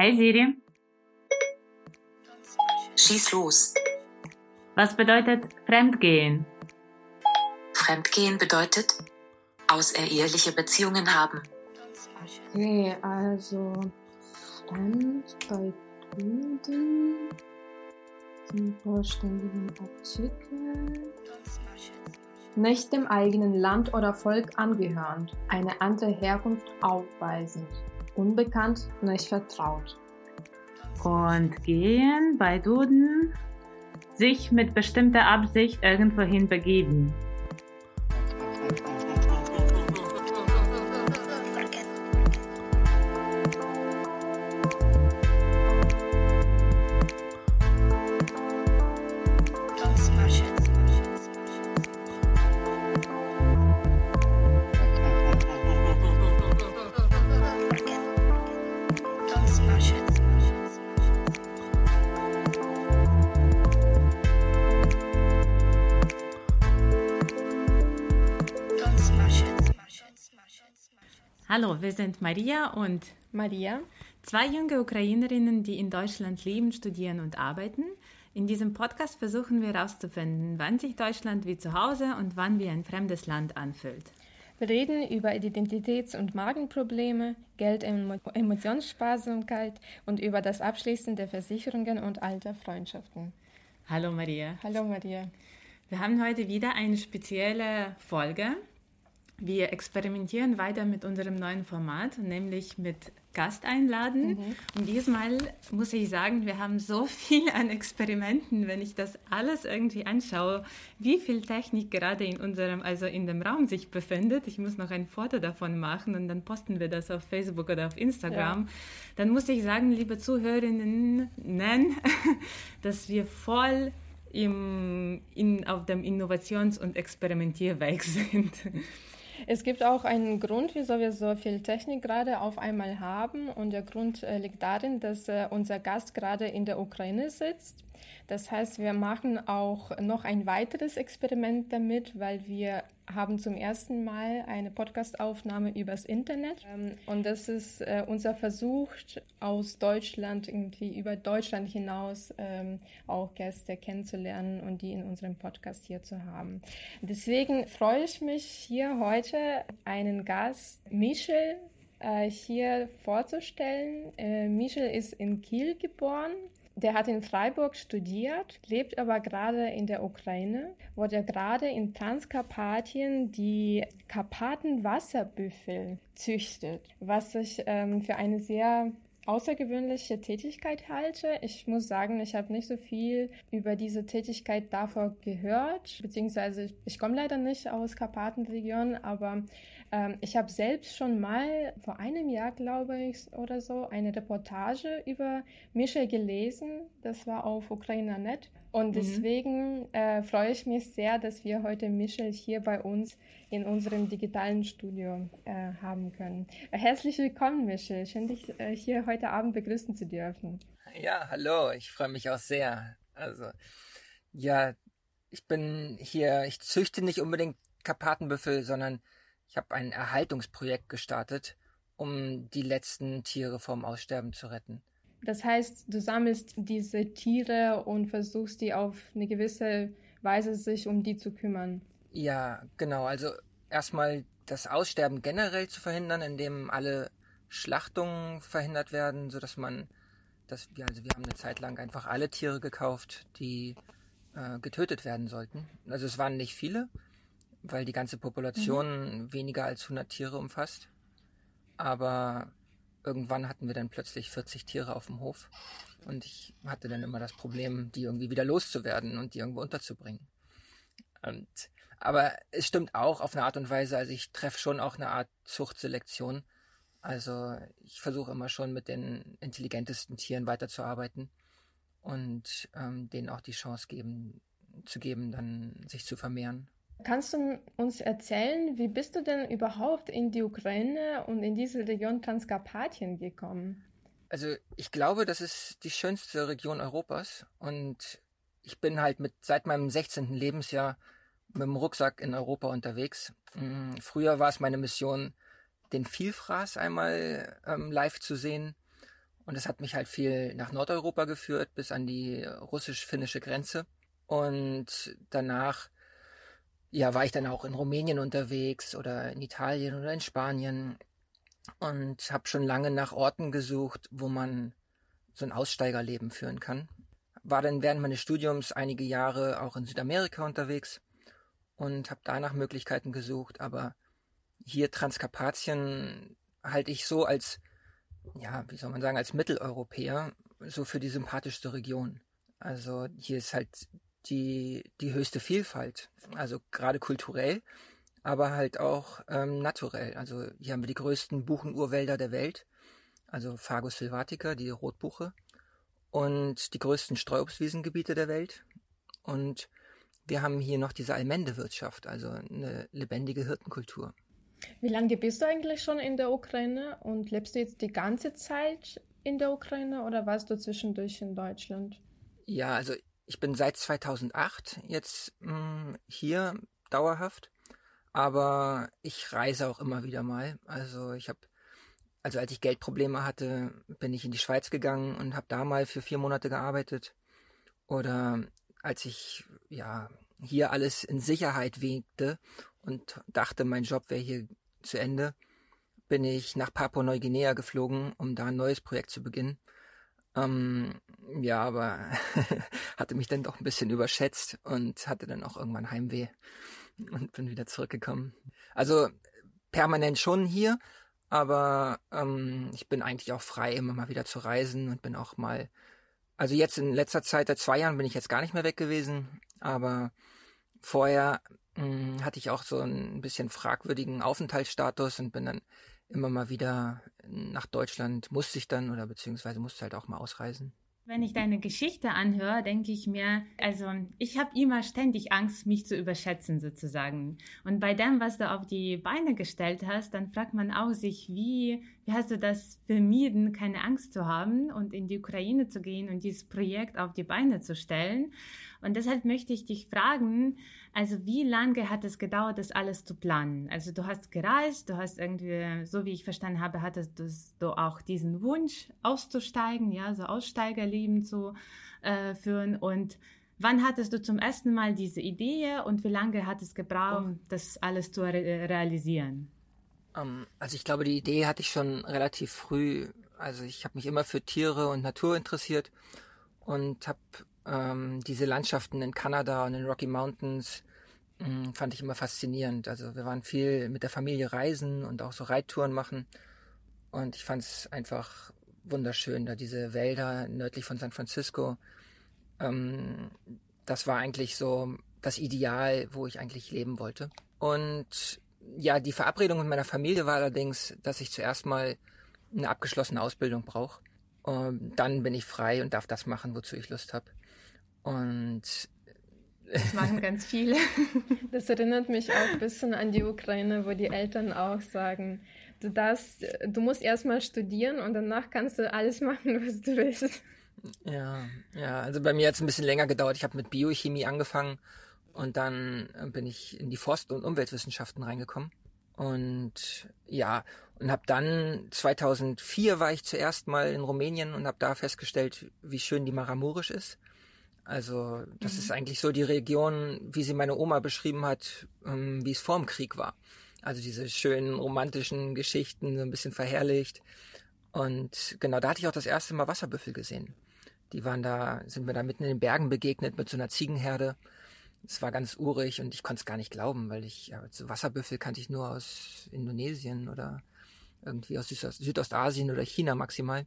Hey Siri. Schieß los. Was bedeutet Fremdgehen? Fremdgehen bedeutet außereheliche Beziehungen haben. Okay, also Fremd bei Duden zum vollständigen Artikel. Nicht dem eigenen Land oder Volk angehörend, eine andere Herkunft aufweisend, unbekannt, nicht vertraut. Und gehen bei Duden sich mit bestimmter Absicht irgendwohin begeben. Hallo, wir sind Maria und Maria, zwei junge Ukrainerinnen, die in Deutschland leben, studieren und arbeiten. In diesem Podcast versuchen wir herauszufinden, wann sich Deutschland wie zu Hause und wann wie ein fremdes Land anfühlt. Wir reden über Identitäts- und Magenprobleme, Geld- und Emotionssparsamkeit und über das Abschließen der Versicherungen und alter Freundschaften. Hallo Maria. Hallo Maria. Wir haben heute wieder eine spezielle Folge. Wir experimentieren weiter mit unserem neuen Format, nämlich mit Gast einladen. Mhm. Und diesmal muss ich sagen, wir haben so viel an Experimenten, wenn ich das alles irgendwie anschaue, wie viel Technik gerade in unserem, also in dem Raum sich befindet. Ich muss noch ein Foto davon machen und dann posten wir das auf Facebook oder auf Instagram. Ja. Dann muss ich sagen, liebe Zuhörerinnen, dass wir voll im, in, auf dem Innovations- und Experimentierweg sind. Es gibt auch einen Grund, wieso wir so viel Technik gerade auf einmal haben. Und der Grund äh, liegt darin, dass äh, unser Gast gerade in der Ukraine sitzt. Das heißt, wir machen auch noch ein weiteres Experiment damit, weil wir haben zum ersten Mal eine Podcastaufnahme übers Internet. Ähm, und das ist äh, unser Versuch, aus Deutschland, irgendwie über Deutschland hinaus ähm, auch Gäste kennenzulernen und die in unserem Podcast hier zu haben. Deswegen freue ich mich hier heute einen Gast, Michel, äh, hier vorzustellen. Äh, Michel ist in Kiel geboren der hat in Freiburg studiert, lebt aber gerade in der Ukraine, wo der gerade in Transkarpatien die Karpatenwasserbüffel züchtet, was ich ähm, für eine sehr außergewöhnliche Tätigkeit halte. Ich muss sagen, ich habe nicht so viel über diese Tätigkeit davor gehört, beziehungsweise ich, ich komme leider nicht aus Karpatenregion, aber ähm, ich habe selbst schon mal vor einem Jahr, glaube ich, oder so, eine Reportage über Michel gelesen. Das war auf Ukrainer.net. Und mhm. deswegen mhm. äh, freue ich mich sehr, dass wir heute Michel hier bei uns in unserem digitalen Studio äh, haben können. Herzlich willkommen, Michel. Schön, dich äh, hier heute Abend begrüßen zu dürfen. Ja, hallo. Ich freue mich auch sehr. Also, ja, ich bin hier, ich züchte nicht unbedingt Karpatenbüffel, sondern ich habe ein Erhaltungsprojekt gestartet, um die letzten Tiere vom Aussterben zu retten. Das heißt, du sammelst diese Tiere und versuchst die auf eine gewisse Weise sich um die zu kümmern. Ja, genau. Also erstmal das Aussterben generell zu verhindern, indem alle Schlachtungen verhindert werden, sodass man, dass wir, also wir haben eine Zeit lang einfach alle Tiere gekauft, die äh, getötet werden sollten. Also es waren nicht viele, weil die ganze Population mhm. weniger als 100 Tiere umfasst. Aber irgendwann hatten wir dann plötzlich 40 Tiere auf dem Hof und ich hatte dann immer das Problem, die irgendwie wieder loszuwerden und die irgendwo unterzubringen. Und, aber es stimmt auch auf eine Art und Weise, also ich treffe schon auch eine Art Zuchtselektion. Also ich versuche immer schon mit den intelligentesten Tieren weiterzuarbeiten und ähm, denen auch die Chance geben, zu geben, dann sich zu vermehren. Kannst du uns erzählen, wie bist du denn überhaupt in die Ukraine und in diese Region Transkarpatien gekommen? Also ich glaube, das ist die schönste Region Europas und ich bin halt mit seit meinem 16. Lebensjahr mit dem Rucksack in Europa unterwegs. Mm, früher war es meine Mission, den Vielfraß einmal ähm, live zu sehen Und das hat mich halt viel nach Nordeuropa geführt, bis an die russisch-finnische Grenze. Und danach, ja, war ich dann auch in Rumänien unterwegs oder in Italien oder in Spanien und habe schon lange nach Orten gesucht, wo man so ein Aussteigerleben führen kann. War dann während meines Studiums einige Jahre auch in Südamerika unterwegs und habe danach Möglichkeiten gesucht, aber hier Transkarpatien halte ich so als, ja, wie soll man sagen, als Mitteleuropäer so für die sympathischste Region. Also hier ist halt die, die höchste Vielfalt, also gerade kulturell, aber halt auch ähm, naturell. Also hier haben wir die größten Buchenurwälder der Welt, also Fagus sylvatica, die Rotbuche, und die größten Streuobstwiesengebiete der Welt. Und wir haben hier noch diese Almendewirtschaft, also eine lebendige Hirtenkultur. Wie lange bist du eigentlich schon in der Ukraine und lebst du jetzt die ganze Zeit in der Ukraine oder warst du zwischendurch in Deutschland? Ja, also ich bin seit 2008 jetzt mh, hm, hier dauerhaft, aber ich reise auch immer wieder mal. Also ich habe, also als ich Geldprobleme hatte, bin ich in die Schweiz gegangen und habe da mal für vier Monate gearbeitet. Oder als ich ja hier alles in Sicherheit wiegte und dachte, mein Job wäre hier zu Ende, bin ich nach Papua-Neuguinea geflogen, um da ein neues Projekt zu beginnen. Ähm, ja, aber hatte mich dann doch ein bisschen überschätzt und hatte dann auch irgendwann Heimweh und bin wieder zurückgekommen. Also permanent schon hier, aber ähm, ich bin eigentlich auch frei, immer mal wieder zu reisen und bin auch mal, also jetzt in letzter Zeit, seit zwei Jahren bin ich jetzt gar nicht mehr weg gewesen, aber vorher mh, hm, hatte ich auch so ein bisschen fragwürdigen Aufenthaltsstatus und bin dann immer mal wieder nach Deutschland, musste ich dann oder beziehungsweise musste halt auch mal ausreisen. Wenn ich deine Geschichte anhöre, denke ich mir, also ich habe immer ständig Angst, mich zu überschätzen sozusagen. Und bei dem, was du auf die Beine gestellt hast, dann fragt man auch sich, wie, wie hast du das vermieden, keine Angst zu haben und in die Ukraine zu gehen und dieses Projekt auf die Beine zu stellen? Und deshalb möchte ich dich fragen, also wie lange hat es gedauert, das alles zu planen? Also du hast gereist, du hast irgendwie, so wie ich verstanden habe, hattest du auch diesen Wunsch auszusteigen, ja, so Aussteigerleben zu äh, führen und Wann hattest du zum ersten Mal diese Idee und wie lange hat es gebraucht, oh. das alles zu re realisieren? Um, ähm, also ich glaube, die Idee hatte ich schon relativ früh. Also ich habe mich immer für Tiere und Natur interessiert und habe ähm, diese Landschaften in Kanada und in Rocky Mountains mh, hm, fand ich immer faszinierend. Also wir waren viel mit der Familie reisen und auch so Reittouren machen. Und ich fand es einfach wunderschön, da diese Wälder nördlich von San Francisco. Ähm, das war eigentlich so das Ideal, wo ich eigentlich leben wollte. Und ja, die Verabredung mit meiner Familie war allerdings, dass ich zuerst mal eine abgeschlossene Ausbildung brauche. dann bin ich frei und darf das machen, wozu ich Lust habe. Und das machen ganz viele. Das erinnert mich auch ein bisschen an die Ukraine, wo die Eltern auch sagen, du darfst, du musst erstmal studieren und danach kannst du alles machen, was du willst. Ja, ja, also bei mir hat es ein bisschen länger gedauert. Ich habe mit Biochemie angefangen und dann bin ich in die Forst- und Umweltwissenschaften reingekommen. Und ja, und habe dann 2004 war ich zuerst mal in Rumänien und habe da festgestellt, wie schön die Maramurisch ist. Also das mhm. ist eigentlich so die Region, wie sie meine Oma beschrieben hat, ähm, wie es vor dem Krieg war. Also diese schönen romantischen Geschichten, so ein bisschen verherrlicht. Und genau, da hatte ich auch das erste Mal Wasserbüffel gesehen. Die waren da, sind mir da mitten in den Bergen begegnet mit so einer Ziegenherde. Es war ganz urig und ich konnte es gar nicht glauben, weil ich, ja, so Wasserbüffel kannte ich nur aus Indonesien oder irgendwie aus Südostasien oder China maximal.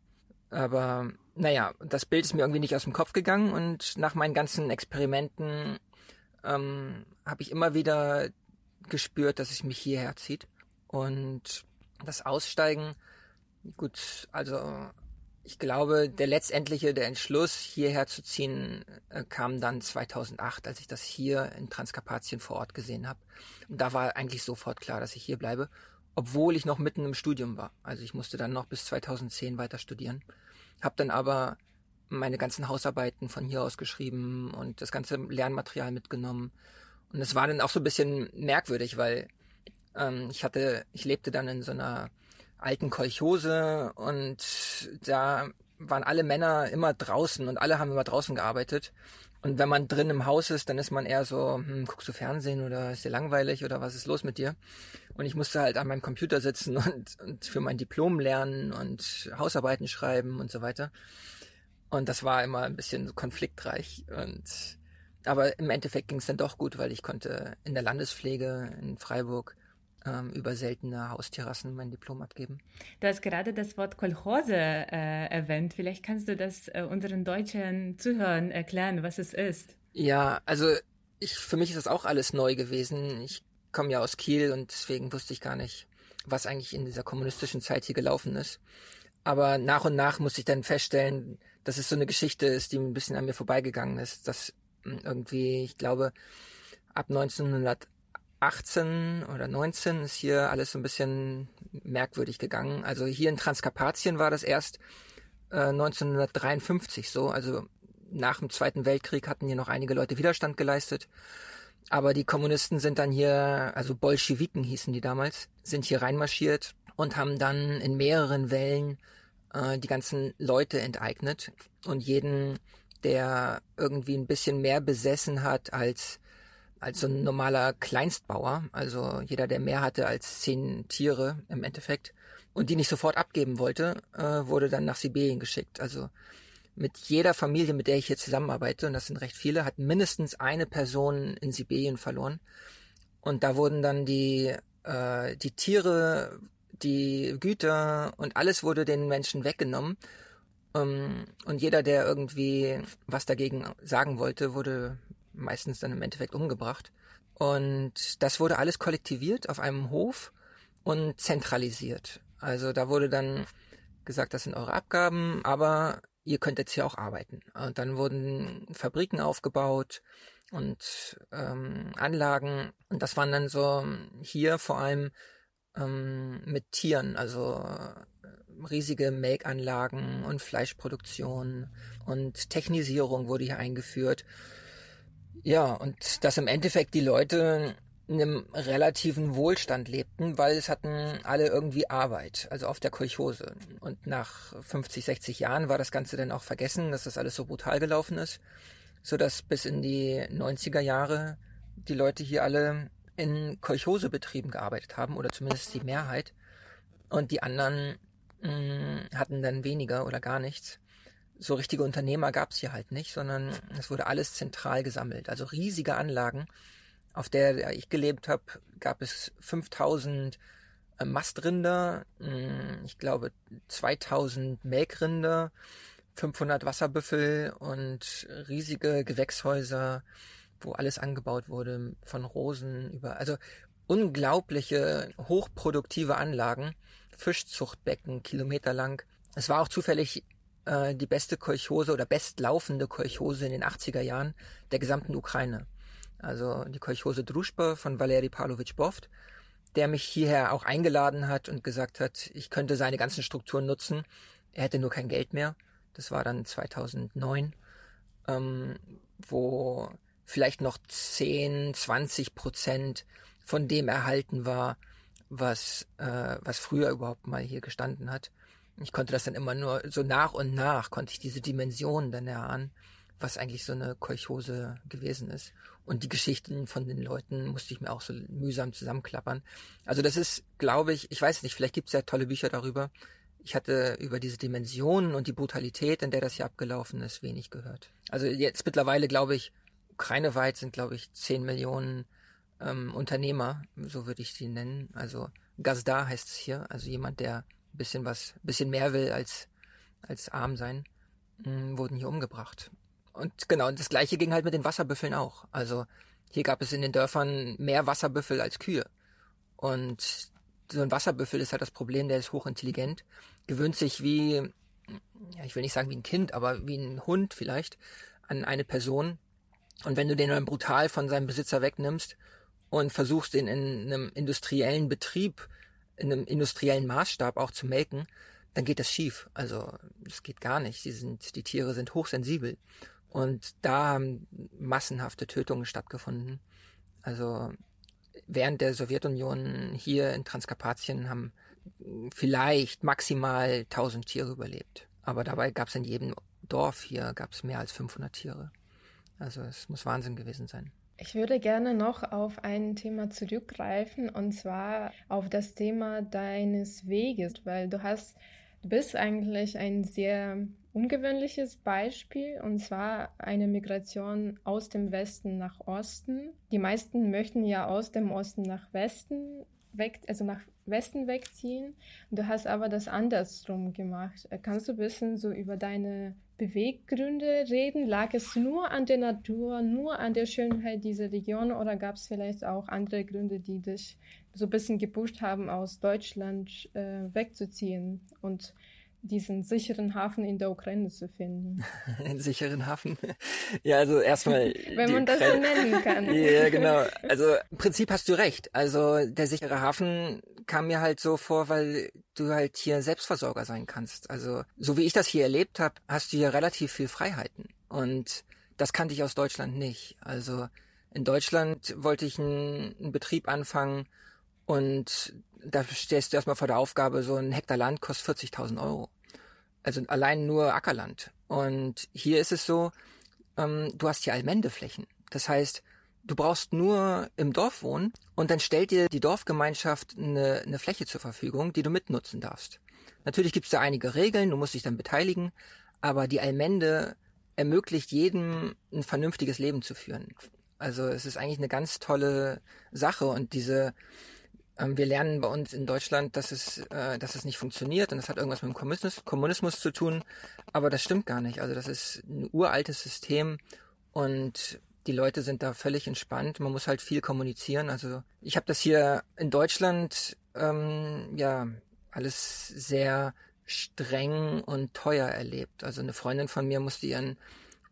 Aber naja, das Bild ist mir irgendwie nicht aus dem Kopf gegangen und nach meinen ganzen Experimenten ähm, habe ich immer wieder gespürt, dass es mich hierher zieht. Und das Aussteigen, gut, also ich glaube, der letztendliche, der Entschluss, hierher zu ziehen, äh, kam dann 2008, als ich das hier in Transkarpatien vor Ort gesehen habe. Und da war eigentlich sofort klar, dass ich hier bleibe, obwohl ich noch mitten im Studium war. Also ich musste dann noch bis 2010 weiter studieren. Habe dann aber meine ganzen Hausarbeiten von hier aus geschrieben und das ganze Lernmaterial mitgenommen. Und es war dann auch so ein bisschen merkwürdig, weil ähm, ich hatte, ich lebte dann in so einer alten Kolchose und da waren alle Männer immer draußen und alle haben immer draußen gearbeitet. Und wenn man drin im Haus ist, dann ist man eher so, hm, guckst du Fernsehen oder ist dir langweilig oder was ist los mit dir? Und ich musste halt an meinem Computer sitzen und, und für mein Diplom lernen und Hausarbeiten schreiben und so weiter. Und das war immer ein bisschen konfliktreich. Und aber im Endeffekt ging es dann doch gut, weil ich konnte in der Landespflege in Freiburg ähm, über seltene Hausterrassen mein Diplom abgeben. Du hast gerade das Wort Kolchose äh, erwähnt. Vielleicht kannst du das äh, unseren deutschen Zuhörern erklären, was es ist. Ja, also ich, für mich ist das auch alles neu gewesen. Ich komme ja aus Kiel und deswegen wusste ich gar nicht, was eigentlich in dieser kommunistischen Zeit hier gelaufen ist. Aber nach und nach musste ich dann feststellen, dass es so eine Geschichte ist, die ein bisschen an mir vorbeigegangen ist, dass hm, irgendwie, ich glaube, ab 1900 18 oder 19 ist hier alles so ein bisschen merkwürdig gegangen. Also hier in Transkarpatien war das erst äh, 1953 so. Also nach dem Zweiten Weltkrieg hatten hier noch einige Leute Widerstand geleistet. Aber die Kommunisten sind dann hier, also Bolschewiken hießen die damals, sind hier reinmarschiert und haben dann in mehreren Wellen äh, die ganzen Leute enteignet und jeden, der irgendwie ein bisschen mehr besessen hat als als so ein normaler Kleinstbauer, also jeder, der mehr hatte als zehn Tiere im Endeffekt und die nicht sofort abgeben wollte, äh, wurde dann nach Sibirien geschickt. Also mit jeder Familie, mit der ich hier zusammenarbeite, und das sind recht viele, hat mindestens eine Person in Sibirien verloren. Und da wurden dann die, äh, die Tiere, die Güter und alles wurde den Menschen weggenommen. Ähm, und jeder, der irgendwie was dagegen sagen wollte, wurde meistens dann im Endeffekt umgebracht. Und das wurde alles kollektiviert auf einem Hof und zentralisiert. Also da wurde dann gesagt, das sind eure Abgaben, aber ihr könnt jetzt hier auch arbeiten. Und dann wurden Fabriken aufgebaut und ähm, Anlagen. Und das waren dann so hier vor allem ähm, mit Tieren, also äh, riesige Melkanlagen und Fleischproduktion und Technisierung wurde hier eingeführt. Ja, und dass im Endeffekt die Leute einem relativen Wohlstand lebten, weil es hatten alle irgendwie Arbeit, also auf der Kolchose. Und nach 50, 60 Jahren war das Ganze dann auch vergessen, dass das alles so brutal gelaufen ist, so dass bis in die 90er Jahre die Leute hier alle in Kolchosebetrieben gearbeitet haben, oder zumindest die Mehrheit. Und die anderen mh, mm, hatten dann weniger oder gar nichts so richtige Unternehmer gab es hier halt nicht, sondern es wurde alles zentral gesammelt. Also riesige Anlagen. Auf der ich gelebt habe, gab es 5000 äh, Mastrinder, hm, ich glaube 2000 Melkrinder, 500 Wasserbüffel und riesige Gewächshäuser, wo alles angebaut wurde, von Rosen über, also unglaubliche, hochproduktive Anlagen, Fischzuchtbecken, kilometerlang. Es war auch zufällig äh, die beste Kolchose oder bestlaufende Kolchose in den 80er Jahren der gesamten Ukraine. Also die Kolchose Druschba von Valeri Pavlovich Boft, der mich hierher auch eingeladen hat und gesagt hat, ich könnte seine ganzen Strukturen nutzen. Er hätte nur kein Geld mehr. Das war dann 2009, ähm, wo vielleicht noch 10, 20 Prozent von dem erhalten war, was, äh, was früher überhaupt mal hier gestanden hat. Ich konnte das dann immer nur so nach und nach, konnte ich diese Dimensionen dann erahnen, was eigentlich so eine Kolchose gewesen ist. Und die Geschichten von den Leuten musste ich mir auch so mühsam zusammenklappern. Also das ist, glaube ich, ich weiß nicht, vielleicht gibt es ja tolle Bücher darüber. Ich hatte über diese Dimensionen und die Brutalität, in der das hier abgelaufen ist, wenig gehört. Also jetzt mittlerweile, glaube ich, ukraineweit sind, glaube ich, 10 Millionen ähm, Unternehmer, so würde ich sie nennen. Also Gazda heißt es hier, also jemand, der bisschen was, bisschen mehr will als, als arm sein, mh, hm, wurden hier umgebracht. Und genau, und das gleiche ging halt mit den Wasserbüffeln auch. Also hier gab es in den Dörfern mehr Wasserbüffel als Kühe. Und so ein Wasserbüffel ist halt das Problem, der ist hochintelligent, gewöhnt sich wie, ja, ich will nicht sagen wie ein Kind, aber wie ein Hund vielleicht, an eine Person. Und wenn du den dann brutal von seinem Besitzer wegnimmst und versuchst, den in einem industriellen Betrieb in einem industriellen Maßstab auch zu melken, dann geht das schief. Also es geht gar nicht. Sie sind, die Tiere sind hochsensibel. Und da haben massenhafte Tötungen stattgefunden. Also während der Sowjetunion hier in Transkarpatien haben vielleicht maximal 1000 Tiere überlebt. Aber dabei gab es in jedem Dorf hier gab es mehr als 500 Tiere. Also es muss Wahnsinn gewesen sein. Ich würde gerne noch auf ein Thema zurückgreifen und zwar auf das Thema deines Weges, weil du hast, du bist eigentlich ein sehr ungewöhnliches Beispiel und zwar eine Migration aus dem Westen nach Osten. Die meisten möchten ja aus dem Osten nach Westen weg, also nach Westen wegziehen. Du hast aber das andersrum gemacht. Kannst du ein bisschen so über deine Beweggründe reden? Lag es nur an der Natur, nur an der Schönheit dieser Region oder gab es vielleicht auch andere Gründe, die dich so ein bisschen gepusht haben, aus Deutschland äh, wegzuziehen und diesen sicheren Hafen in der Ukraine zu finden. Einen sicheren Hafen? Ja, also erstmal. Wenn man das so nennen kann. Ja, genau. Also im Prinzip hast du recht. Also der sichere Hafen kam mir halt so vor, weil du halt hier Selbstversorger sein kannst. Also so wie ich das hier erlebt habe, hast du hier relativ viel Freiheiten. Und das kannte ich aus Deutschland nicht. Also in Deutschland wollte ich einen, einen Betrieb anfangen und da stehst du erstmal vor der Aufgabe, so ein Hektar Land kostet 40.000 Euro. Also allein nur Ackerland. Und hier ist es so, ähm, du hast hier Allmendeflächen. Das heißt, du brauchst nur im Dorf wohnen und dann stellt dir die Dorfgemeinschaft eine, eine Fläche zur Verfügung, die du mitnutzen darfst. Natürlich gibt es da einige Regeln, du musst dich dann beteiligen, aber die Allmende ermöglicht jedem ein vernünftiges Leben zu führen. Also es ist eigentlich eine ganz tolle Sache und diese wir lernen bei uns in Deutschland, dass es, äh, dass es nicht funktioniert und das hat irgendwas mit dem Kommunismus, Kommunismus zu tun, aber das stimmt gar nicht. Also das ist ein uraltes System und die Leute sind da völlig entspannt. Man muss halt viel kommunizieren. Also ich habe das hier in Deutschland ähm, ja alles sehr streng und teuer erlebt. Also eine Freundin von mir musste ihren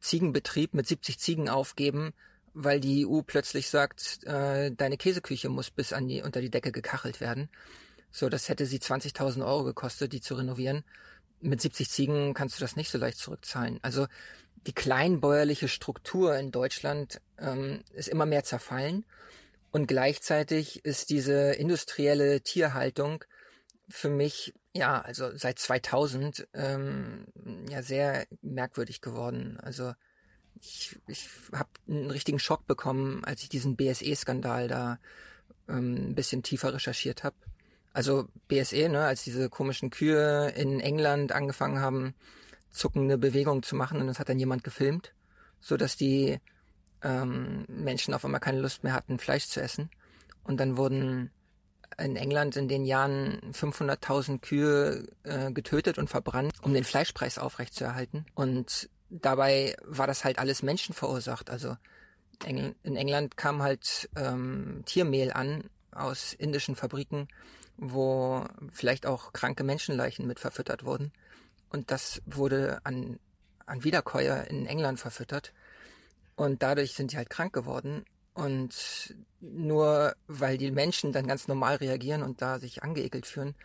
Ziegenbetrieb mit 70 Ziegen aufgeben, weil die EU plötzlich sagt, äh, deine Käseküche muss bis an die unter die Decke gekachelt werden. So, das hätte sie 20.000 Euro gekostet, die zu renovieren. Mit 70 Ziegen kannst du das nicht so leicht zurückzahlen. Also die kleinbäuerliche Struktur in Deutschland ähm, ist immer mehr zerfallen und gleichzeitig ist diese industrielle Tierhaltung für mich ja also seit 2000 ähm, ja sehr merkwürdig geworden. Also ich, ich habe einen richtigen Schock bekommen, als ich diesen BSE-Skandal da ähm, ein bisschen tiefer recherchiert habe. Also BSE, ne, als diese komischen Kühe in England angefangen haben, zuckende Bewegungen zu machen und das hat dann jemand gefilmt, so dass die ähm, Menschen auf einmal keine Lust mehr hatten, Fleisch zu essen. Und dann wurden in England in den Jahren 500.000 Kühe äh, getötet und verbrannt, um den Fleischpreis aufrechtzuerhalten. Und dabei war das halt alles Menschen verursacht. Also in England kam halt ähm, Tiermehl an aus indischen Fabriken, wo vielleicht auch kranke Menschenleichen mit verfüttert wurden. Und das wurde an, an Wiederkäuer in England verfüttert. Und dadurch sind die halt krank geworden. Und nur weil die Menschen dann ganz normal reagieren und da sich angeekelt fühlen,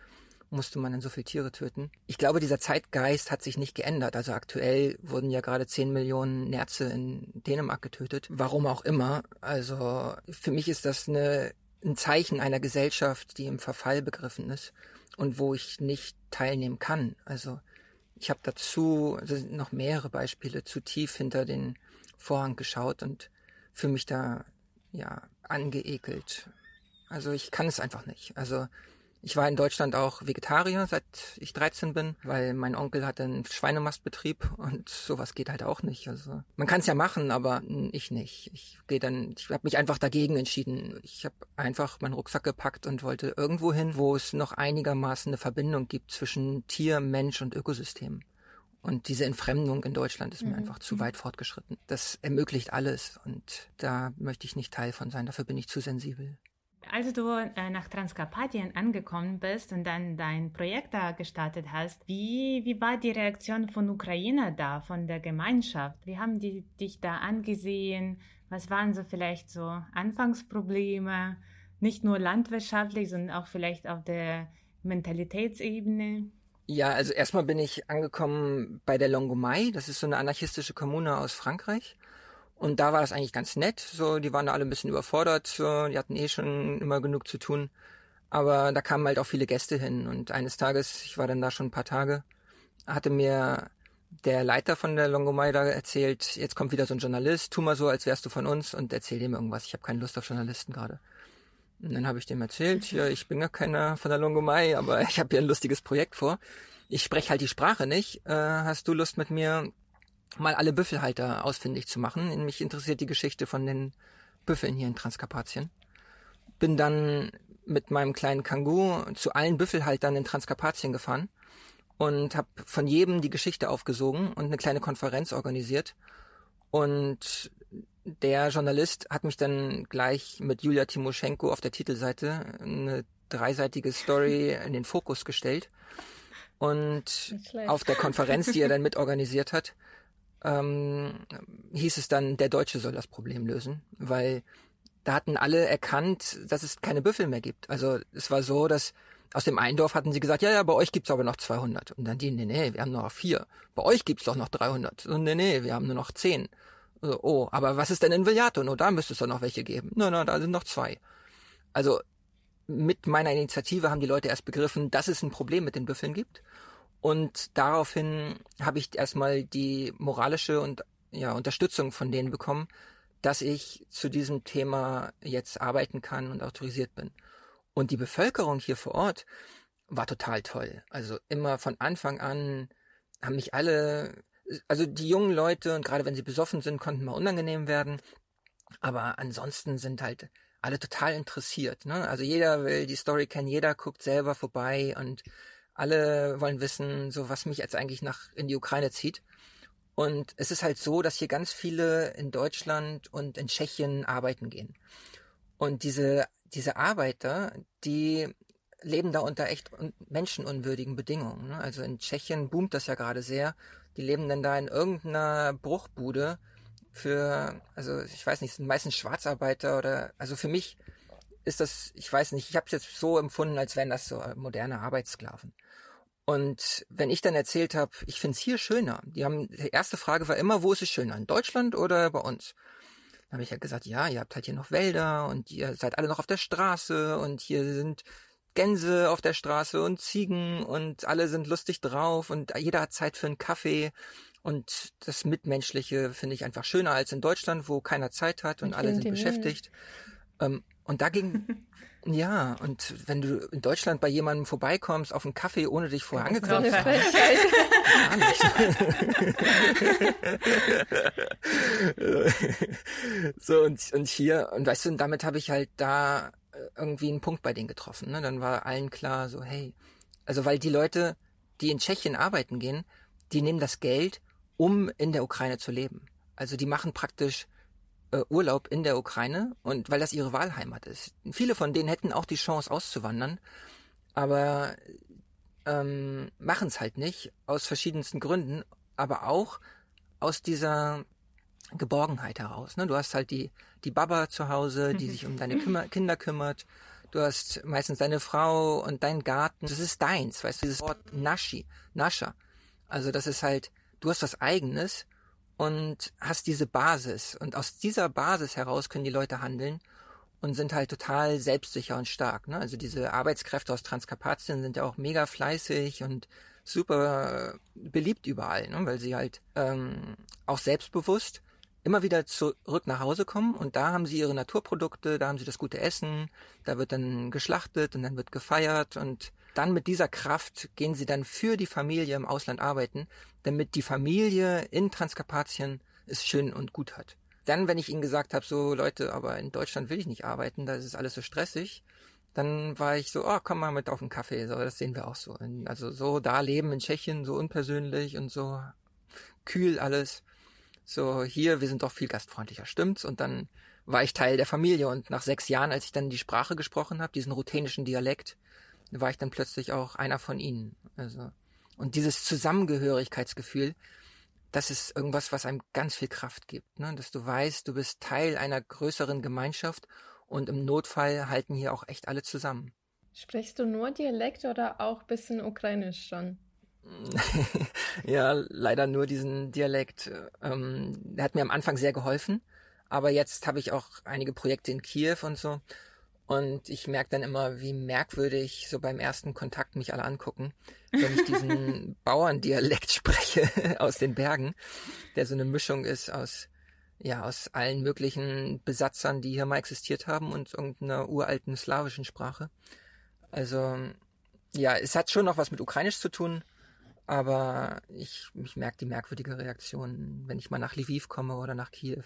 musste man dann so viele Tiere töten. Ich glaube, dieser Zeitgeist hat sich nicht geändert. Also aktuell wurden ja gerade 10 Millionen Nerze in Dänemark getötet. Warum auch immer. Also für mich ist das eine, ein Zeichen einer Gesellschaft, die im Verfall begriffen ist und wo ich nicht teilnehmen kann. Also ich habe dazu noch mehrere Beispiele zu tief hinter den Vorhang geschaut und für mich da ja angeekelt. Also ich kann es einfach nicht. Also ich war in Deutschland auch Vegetarier, seit ich 13 bin, weil mein Onkel hat einen Schweinemastbetrieb und sowas geht halt auch nicht. Also man kann es ja machen, aber ich nicht. Ich gehe dann, ich habe mich einfach dagegen entschieden. Ich habe einfach meinen Rucksack gepackt und wollte irgendwo hin, wo es noch einigermaßen eine Verbindung gibt zwischen Tier, Mensch und Ökosystem. Und diese Entfremdung in Deutschland ist mir mhm. einfach zu weit fortgeschritten. Das ermöglicht alles und da möchte ich nicht Teil von sein. Dafür bin ich zu sensibel. Als du äh, nach Transkarpatien angekommen bist und dann dein Projekt da gestartet hast, wie, wie war die Reaktion von Ukrainer da, von der Gemeinschaft? Wie haben die dich da angesehen? Was waren so vielleicht so Anfangsprobleme? Nicht nur landwirtschaftlich, sondern auch vielleicht auf der Mentalitätsebene? Ja, also erstmal bin ich angekommen bei der Longomai. Das ist so eine anarchistische Kommune aus Frankreich. Und da war das eigentlich ganz nett. So, die waren da alle ein bisschen überfordert. So, die hatten eh schon immer genug zu tun. Aber da kamen halt auch viele Gäste hin. Und eines Tages, ich war dann da schon ein paar Tage, hatte mir der Leiter von der Longomai da erzählt, jetzt kommt wieder so ein Journalist, tu mal so, als wärst du von uns und erzähl dem irgendwas. Ich habe keine Lust auf Journalisten gerade. Und dann habe ich dem erzählt, ja, ich bin ja keiner von der Longomai, aber ich habe hier ein lustiges Projekt vor. Ich spreche halt die Sprache nicht. Äh, hast du Lust mit mir mal alle Büffelhalter ausfindig zu machen? Mich interessiert die Geschichte von den Büffeln hier in Transkarpatien. Bin dann mit meinem kleinen Kangoo zu allen Büffelhaltern in Transkarpatien gefahren und habe von jedem die Geschichte aufgesogen und eine kleine Konferenz organisiert. Und der Journalist hat mich dann gleich mit Julia Timoschenko auf der Titelseite eine dreiseitige Story in den Fokus gestellt. Und auf der Konferenz, die er dann mitorganisiert hat, ähm, hieß es dann, der Deutsche soll das Problem lösen, weil da hatten alle erkannt, dass es keine Büffel mehr gibt. Also es war so, dass aus dem einen Dorf hatten sie gesagt, ja, ja, bei euch gibt's aber noch 200. Und dann die, nee, nee, wir haben nur noch vier. Bei euch gibt's doch noch 300. Und nee, nee, wir haben nur noch zehn. So, oh, aber was ist denn in Villato? No, da müsste es doch noch welche geben. No, no, da sind noch zwei. Also mit meiner Initiative haben die Leute erst begriffen, dass es ein Problem mit den Büffeln gibt. Und daraufhin habe ich erstmal die moralische und ja, Unterstützung von denen bekommen, dass ich zu diesem Thema jetzt arbeiten kann und autorisiert bin. Und die Bevölkerung hier vor Ort war total toll. Also immer von Anfang an haben mich alle, also die jungen Leute und gerade wenn sie besoffen sind, konnten mal unangenehm werden. Aber ansonsten sind halt alle total interessiert. Ne? Also jeder will die Story kennen, jeder guckt selber vorbei und alle wollen wissen, so was mich jetzt eigentlich nach in die Ukraine zieht. Und es ist halt so, dass hier ganz viele in Deutschland und in Tschechien arbeiten gehen. Und diese diese Arbeiter, die leben da unter echt menschenunwürdigen Bedingungen. Ne? Also in Tschechien boomt das ja gerade sehr. Die leben dann da in irgendeiner Bruchbude für, also ich weiß nicht, sind meistens Schwarzarbeiter oder, also für mich ist das, ich weiß nicht, ich habe es jetzt so empfunden, als wären das so moderne Arbeitssklaven. Und wenn ich dann erzählt habe, ich finde es hier schöner, die haben, die erste Frage war immer, wo ist es schöner, in Deutschland oder bei uns? habe ich ja halt gesagt, ja, ihr habt halt hier noch Wälder und ihr seid alle noch auf der Straße und hier sind Gänse auf der Straße und Ziegen und alle sind lustig drauf und jeder hat Zeit für einen Kaffee. Und das Mitmenschliche finde ich einfach schöner als in Deutschland, wo keiner Zeit hat und, und alle sind beschäftigt. Ähm, und dagegen Ja, und wenn du in Deutschland bei jemandem vorbeikommst auf einen Kaffee, ohne dich vorher angekündigt zu haben. so, und, und hier, und weißt du, und damit habe ich halt da äh, irgendwie einen Punkt bei denen getroffen. Ne? Dann war allen klar, so, hey, also weil die Leute, die in Tschechien arbeiten gehen, die nehmen das Geld, um in der Ukraine zu leben. Also die machen praktisch äh, Urlaub in der Ukraine und weil das ihre Wahlheimat ist. Viele von denen hätten auch die Chance auszuwandern, aber ähm, machen es halt nicht aus verschiedensten Gründen, aber auch aus dieser Geborgenheit heraus. Ne? Du hast halt die die Baba zu Hause, die sich um deine Kümmer Kinder kümmert. Du hast meistens deine Frau und deinen Garten. Das ist deins, weißt du, dieses Wort Nashi, Nascha. Also das ist halt, du hast was eigenes und hast diese Basis. Und aus dieser Basis heraus können die Leute handeln und sind halt total selbstsicher und stark. Ne? Also diese Arbeitskräfte aus Transkarpatien sind ja auch mega fleißig und super beliebt überall, ne? weil sie halt ähm, auch selbstbewusst immer wieder zurück nach Hause kommen und da haben sie ihre Naturprodukte, da haben sie das gute Essen, da wird dann geschlachtet und dann wird gefeiert und dann mit dieser Kraft gehen sie dann für die Familie im Ausland arbeiten, damit die Familie in Transkarpatien es schön und gut hat. Dann, wenn ich ihnen gesagt habe, so Leute, aber in Deutschland will ich nicht arbeiten, da ist alles so stressig, dann war ich so, oh, komm mal mit auf den Kaffee, so, das sehen wir auch so. Also so da leben in Tschechien, so unpersönlich und so kühl alles so hier, wir sind doch viel gastfreundlicher, stimmt's? Und dann war ich Teil der Familie und nach sechs Jahren, als ich dann die Sprache gesprochen habe, diesen ruthenischen Dialekt, war ich dann plötzlich auch einer von ihnen. Also und dieses Zusammengehörigkeitsgefühl, das ist irgendwas, was einem ganz viel Kraft gibt, ne? dass du weißt, du bist Teil einer größeren Gemeinschaft und im Notfall halten hier auch echt alle zusammen. Sprichst du nur Dialekt oder auch bisschen Ukrainisch schon? ja, leider nur diesen Dialekt. Ähm, der hat mir am Anfang sehr geholfen, aber jetzt habe ich auch einige Projekte in Kiew und so. Und ich merke dann immer, wie merkwürdig so beim ersten Kontakt mich alle angucken, wenn ich diesen Bauerndialekt spreche aus den Bergen, der so eine Mischung ist aus, ja, aus allen möglichen Besatzern, die hier mal existiert haben und irgendeiner uralten slawischen Sprache. Also, ja, es hat schon noch was mit Ukrainisch zu tun, aber ich, ich merke die merkwürdige Reaktion, wenn ich mal nach Lviv komme oder nach Kiew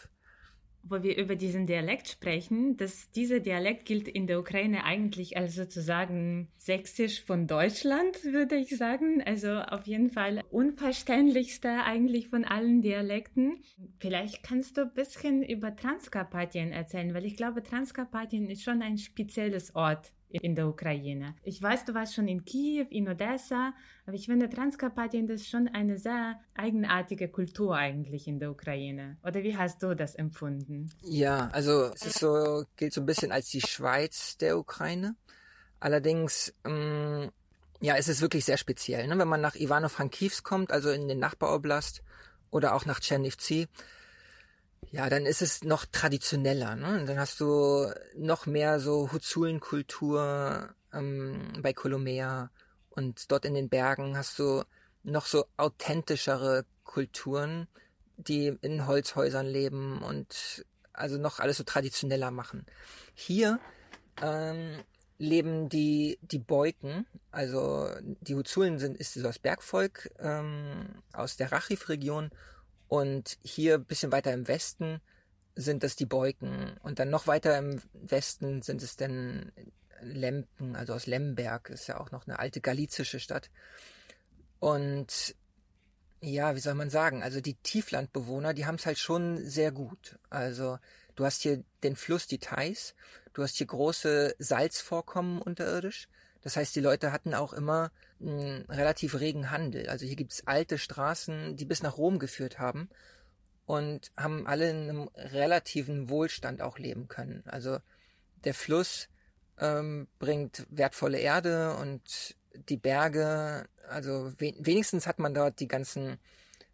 wo wir über diesen Dialekt sprechen, dass dieser Dialekt gilt in der Ukraine eigentlich als sozusagen Sächsisch von Deutschland, würde ich sagen. Also auf jeden Fall unverständlichster eigentlich von allen Dialekten. Vielleicht kannst du ein bisschen über Transkarpatien erzählen, weil ich glaube, Transkarpatien ist schon ein spezielles Ort in der Ukraine. Ich weiß, du warst schon in Kiew, in Odessa, aber ich finde, Transkarpatien ist schon eine sehr eigenartige Kultur eigentlich in der Ukraine. Oder wie hast du das empfunden? Ja, also es ist so, gilt so ein bisschen als die Schweiz der Ukraine. Allerdings, ähm, ja, es ist wirklich sehr speziell. Ne? Wenn man nach Ivano-Frankivsk kommt, also in den Nachbaroblast, oder auch nach Tschernivtsi, ja, dann ist es noch traditioneller. Ne? Dann hast du noch mehr so Huzulenkultur ähm, bei Kolomea und dort in den Bergen hast du noch so authentischere Kulturen, die in Holzhäusern leben und also noch alles so traditioneller machen. Hier ähm, leben die die Beuken, also die Huzulen sind ist das Bergvolk ähm, aus der Rachiv-Region und hier bisschen weiter im Westen sind es die Beuken. Und dann noch weiter im Westen sind es dann Lempen, also aus Lemberg, ist ja auch noch eine alte galizische Stadt. Und ja, wie soll man sagen, also die Tieflandbewohner, die haben es halt schon sehr gut. Also du hast hier den Fluss, die Theiß, du hast hier große Salzvorkommen unterirdisch. Das heißt, die Leute hatten auch immer einen relativ regen Handel. Also hier gibt's alte Straßen, die bis nach Rom geführt haben und haben alle in einem relativen Wohlstand auch leben können. Also der Fluss ähm, bringt wertvolle Erde und die Berge, also we wenigstens hat man dort die ganzen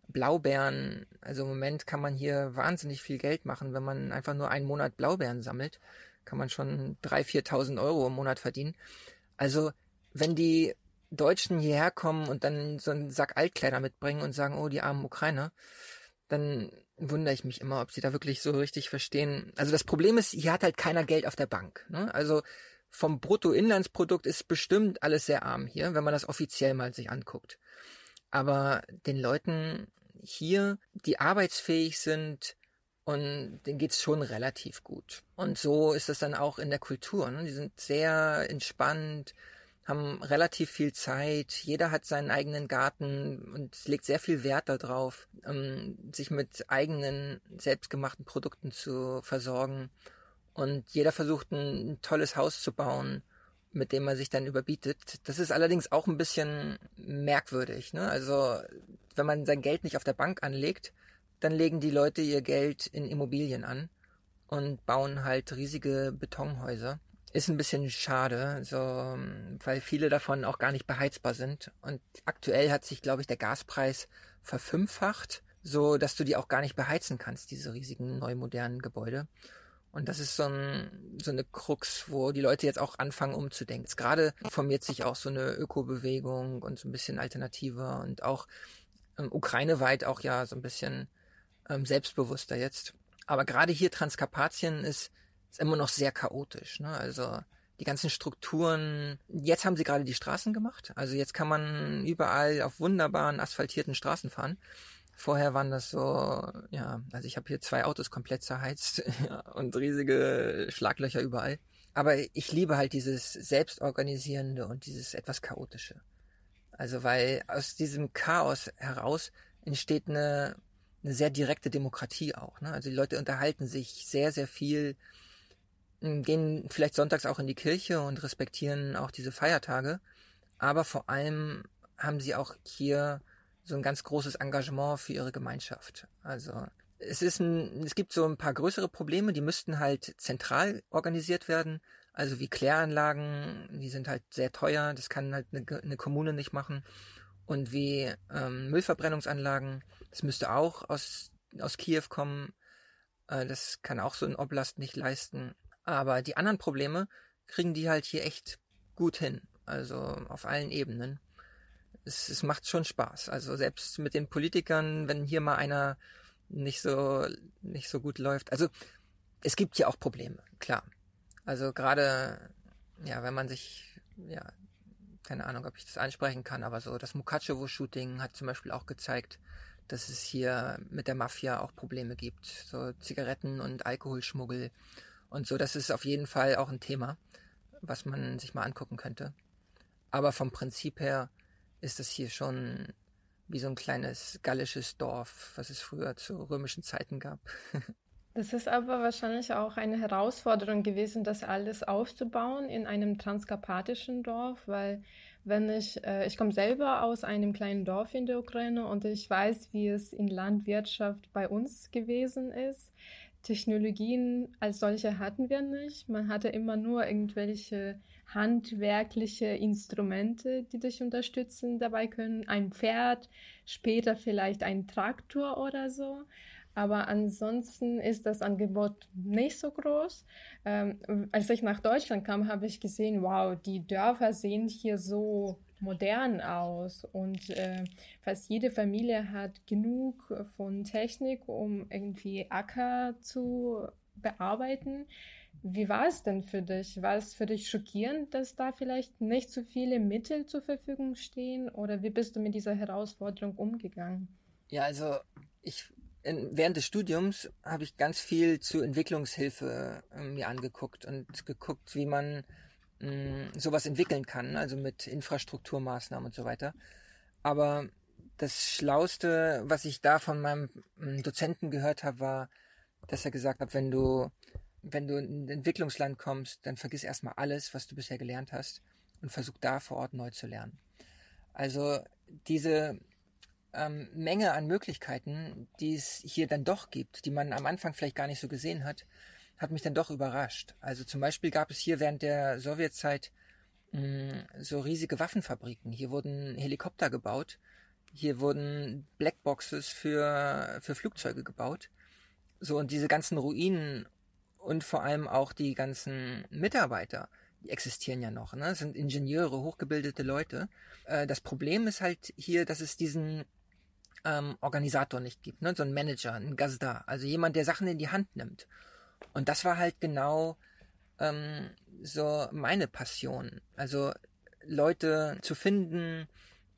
Blaubeeren. Also im Moment kann man hier wahnsinnig viel Geld machen, wenn man einfach nur einen Monat Blaubeeren sammelt, kann man schon 3.000, 4.000 Euro im Monat verdienen. Also, wenn die Deutschen hierher kommen und dann so einen Sack Altkleider mitbringen und sagen, oh, die armen Ukrainer, dann wundere ich mich immer, ob sie da wirklich so richtig verstehen. Also das Problem ist, hier hat halt keiner Geld auf der Bank. Ne? Also vom Bruttoinlandsprodukt ist bestimmt alles sehr arm hier, wenn man das offiziell mal sich anguckt. Aber den Leuten hier, die arbeitsfähig sind, und denen geht's schon relativ gut. Und so ist es dann auch in der Kultur. Ne? Die sind sehr entspannt, haben relativ viel Zeit. Jeder hat seinen eigenen Garten und legt sehr viel Wert darauf, ähm, sich mit eigenen selbstgemachten Produkten zu versorgen. Und jeder versucht ein tolles Haus zu bauen, mit dem er sich dann überbietet. Das ist allerdings auch ein bisschen merkwürdig. Ne? Also wenn man sein Geld nicht auf der Bank anlegt, dann legen die Leute ihr Geld in Immobilien an und bauen halt riesige Betonhäuser. Ist ein bisschen schade, so, weil viele davon auch gar nicht beheizbar sind. Und aktuell hat sich, glaube ich, der Gaspreis verfünffacht, so dass du die auch gar nicht beheizen kannst, diese riesigen neu modernen Gebäude. Und das ist so, ein, so eine Krux, wo die Leute jetzt auch anfangen umzudenken. Jetzt gerade formiert sich auch so eine Ökobewegung und so ein bisschen alternativer und auch ähm, ukraineweit auch ja so ein bisschen ähm, selbstbewusster jetzt. Aber gerade hier Transkarpatien ist, ist immer noch sehr chaotisch. Ne? Also die ganzen Strukturen. Jetzt haben sie gerade die Straßen gemacht. Also jetzt kann man überall auf wunderbaren asphaltierten Straßen fahren. Vorher waren das so, ja, also ich habe hier zwei Autos komplett zerheizt und riesige Schlaglöcher überall. Aber ich liebe halt dieses Selbstorganisierende und dieses etwas chaotische. Also weil aus diesem Chaos heraus entsteht eine eine sehr direkte Demokratie auch. Ne? Also die Leute unterhalten sich sehr, sehr viel, hm, gehen vielleicht sonntags auch in die Kirche und respektieren auch diese Feiertage. Aber vor allem haben sie auch hier so ein ganz großes Engagement für ihre Gemeinschaft. Also es ist ein, es gibt so ein paar größere Probleme, die müssten halt zentral organisiert werden. Also wie Kläranlagen, die sind halt sehr teuer, das kann halt eine, eine Kommune nicht machen und wie ähm, Müllverbrennungsanlagen. Das müsste auch aus, aus Kiew kommen. Äh, das kann auch so ein Oblast nicht leisten. Aber die anderen Probleme kriegen die halt hier echt gut hin. Also auf allen Ebenen. Es, es macht schon Spaß. Also selbst mit den Politikern, wenn hier mal einer nicht so, nicht so gut läuft. Also es gibt hier auch Probleme, klar. Also gerade, ja, wenn man sich, ja, keine Ahnung, ob ich das ansprechen kann, aber so das Mukachevo-Shooting hat zum Beispiel auch gezeigt, dass es hier mit der Mafia auch Probleme gibt. So Zigaretten- und Alkoholschmuggel und so. Das ist auf jeden Fall auch ein Thema, was man sich mal angucken könnte. Aber vom Prinzip her ist das hier schon wie so ein kleines gallisches Dorf, was es früher zu römischen Zeiten gab. Das ist aber wahrscheinlich auch eine Herausforderung gewesen, das alles aufzubauen in einem transkarpatischen Dorf, weil wenn ich, äh, ich komme selber aus einem kleinen Dorf in der Ukraine und ich weiß, wie es in Landwirtschaft bei uns gewesen ist. Technologien als solche hatten wir nicht. Man hatte immer nur irgendwelche handwerkliche Instrumente, die dich unterstützen dabei können. Ein Pferd, später vielleicht ein Traktor oder so. Aber ansonsten ist das Angebot nicht so groß. Ähm, als ich nach Deutschland kam, habe ich gesehen, wow, die Dörfer sehen hier so modern aus und äh, fast jede Familie hat genug von Technik, um irgendwie Acker zu bearbeiten. Wie war es denn für dich? War es für dich schockierend, dass da vielleicht nicht so viele Mittel zur Verfügung stehen? Oder wie bist du mit dieser Herausforderung umgegangen? Ja, also ich während des Studiums habe ich ganz viel zu Entwicklungshilfe äh, mir angeguckt und geguckt, wie man mh, mm, sowas entwickeln kann, also mit Infrastrukturmaßnahmen und so weiter. Aber das Schlauste, was ich da von meinem mm, Dozenten gehört habe, war, dass er gesagt hat, wenn du, wenn du in ein Entwicklungsland kommst, dann vergiss erstmal alles, was du bisher gelernt hast und versuch da vor Ort neu zu lernen. Also diese ähm, Menge an Möglichkeiten, die es hier dann doch gibt, die man am Anfang vielleicht gar nicht so gesehen hat, hat mich dann doch überrascht. Also zum Beispiel gab es hier während der Sowjetzeit mh, mm, so riesige Waffenfabriken. Hier wurden Helikopter gebaut. Hier wurden Blackboxes für, für Flugzeuge gebaut. So, und diese ganzen Ruinen und vor allem auch die ganzen Mitarbeiter, die existieren ja noch. Ne? Das sind Ingenieure, hochgebildete Leute. Äh, das Problem ist halt hier, dass es diesen ähm, Organisator nicht gibt, ne? so ein Manager, ein Gazda, also jemand, der Sachen in die Hand nimmt. Und das war halt genau ähm, so meine Passion. Also Leute zu finden,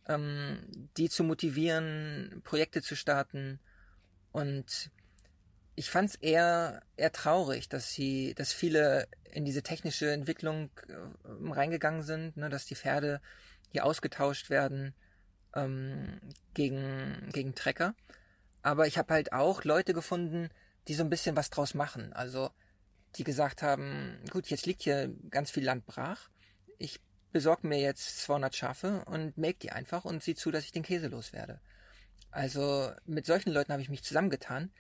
ähm, die zu motivieren, Projekte zu starten. Und ich fand es eher, eher traurig, dass sie, dass viele in diese technische Entwicklung äh, reingegangen sind, ne, dass die Pferde hier ausgetauscht werden ähm, gegen, gegen Trecker. Aber ich habe halt auch Leute gefunden, die so ein bisschen was draus machen. Also die gesagt haben, gut, jetzt liegt hier ganz viel Land brach. Ich besorge mir jetzt 200 Schafe und melk die einfach und sieh zu, dass ich den Käse loswerde. Also mit solchen Leuten habe ich mich zusammengetan,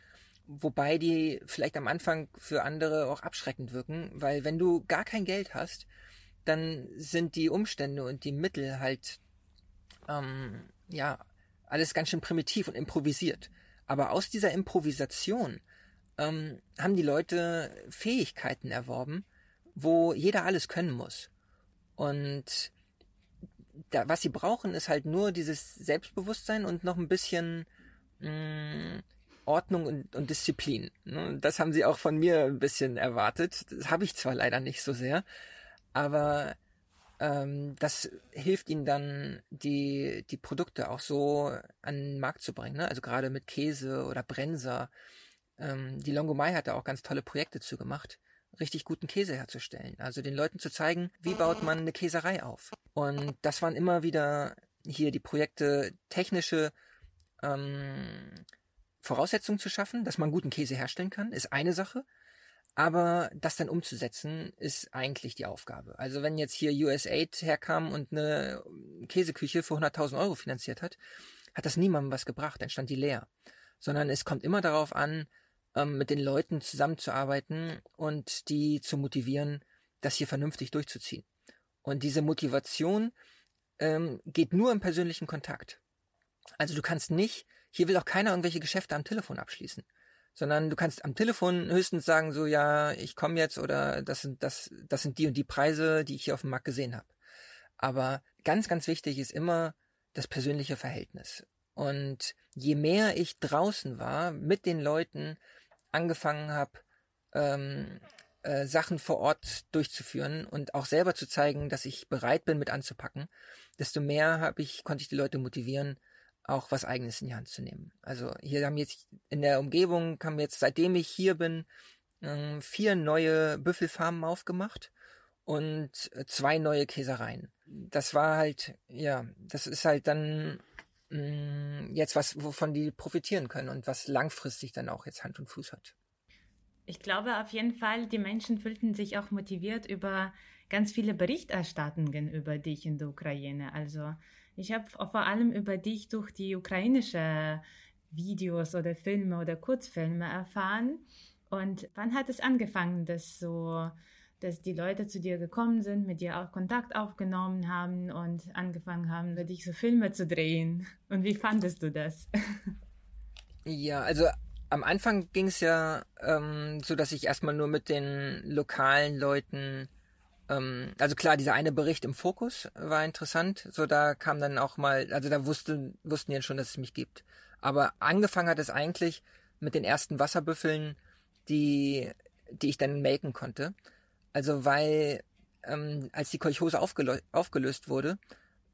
wobei die vielleicht am Anfang für andere auch abschreckend wirken, weil wenn du gar kein Geld hast, dann sind die Umstände und die Mittel halt ähm, ja, alles ganz schön primitiv und improvisiert. Aber aus dieser Improvisation ähm, haben die Leute Fähigkeiten erworben, wo jeder alles können muss. Und da, was sie brauchen, ist halt nur dieses Selbstbewusstsein und noch ein bisschen mh, mm, Ordnung und, und Disziplin. Ne? Das haben sie auch von mir ein bisschen erwartet. Das habe ich zwar leider nicht so sehr, aber ähm, das hilft ihnen dann, die, die Produkte auch so an den Markt zu bringen. Ne? Also gerade mit Käse oder Brenser. Ähm, die Longomai hat da auch ganz tolle Projekte zu gemacht, richtig guten Käse herzustellen. Also den Leuten zu zeigen, wie baut man eine Käserei auf. Und das waren immer wieder hier die Projekte, technische ähm, Voraussetzungen zu schaffen, dass man guten Käse herstellen kann, ist eine Sache. Aber das dann umzusetzen, ist eigentlich die Aufgabe. Also wenn jetzt hier USAID herkam und eine Käseküche für 100.000 Euro finanziert hat, hat das niemandem was gebracht, dann stand die leer. Sondern es kommt immer darauf an, ähm, mit den Leuten zusammenzuarbeiten und die zu motivieren, das hier vernünftig durchzuziehen. Und diese Motivation ähm, geht nur im persönlichen Kontakt. Also du kannst nicht, hier will auch keiner irgendwelche Geschäfte am Telefon abschließen sondern du kannst am Telefon höchstens sagen, so ja, ich komme jetzt oder das sind das, das sind die und die Preise, die ich hier auf dem Markt gesehen habe. Aber ganz, ganz wichtig ist immer das persönliche Verhältnis. Und je mehr ich draußen war, mit den Leuten angefangen habe, ähm, äh, Sachen vor Ort durchzuführen und auch selber zu zeigen, dass ich bereit bin, mit anzupacken, desto mehr habe ich, konnte ich die Leute motivieren, auch was Eigenes in die Hand zu nehmen. Also hier haben jetzt in der Umgebung haben jetzt, seitdem ich hier bin, ähm, vier neue Büffelfarmen aufgemacht und äh, zwei neue Käsereien. Das war halt, ja, das ist halt dann mm, jetzt was, wovon die profitieren können und was langfristig dann auch jetzt Hand und Fuß hat. Ich glaube auf jeden Fall, die Menschen fühlten sich auch motiviert über ganz viele Berichterstattungen über dich in der Ukraine. Also ich habe vor allem über dich durch die ukrainische Videos oder Filme oder Kurzfilme erfahren. Und wann hat es angefangen, dass so, dass die Leute zu dir gekommen sind, mit dir auch Kontakt aufgenommen haben und angefangen haben, für dich so Filme zu drehen? Und wie fandest du das? Ja, also am Anfang ging es ja ähm, so, dass ich erstmal nur mit den lokalen Leuten also klar, dieser eine Bericht im Fokus war interessant. So, da kam dann auch mal, also da wusste, wussten die schon, dass es mich gibt. Aber angefangen hat es eigentlich mit den ersten Wasserbüffeln, die, die ich dann melken konnte. Also weil, ähm, als die Kolchose aufgelöst wurde,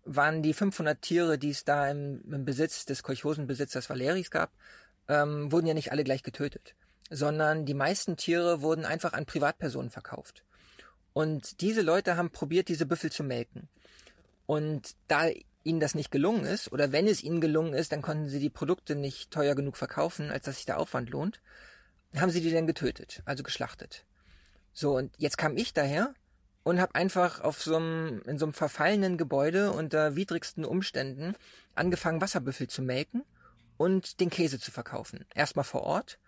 waren die 500 Tiere, die es da im, im Besitz des Kolchosenbesitzers Valeris gab, ähm, wurden ja nicht alle gleich getötet, sondern die meisten Tiere wurden einfach an Privatpersonen verkauft. Und diese Leute haben probiert, diese Büffel zu melken. Und da ihnen das nicht gelungen ist, oder wenn es ihnen gelungen ist, dann konnten sie die Produkte nicht teuer genug verkaufen, als dass sich der Aufwand lohnt, haben sie die dann getötet, also geschlachtet. So, und jetzt kam ich daher und habe einfach auf so einem, in so einem verfallenen Gebäude unter widrigsten Umständen angefangen, Wasserbüffel zu melken und den Käse zu verkaufen. Erstmal vor Ort.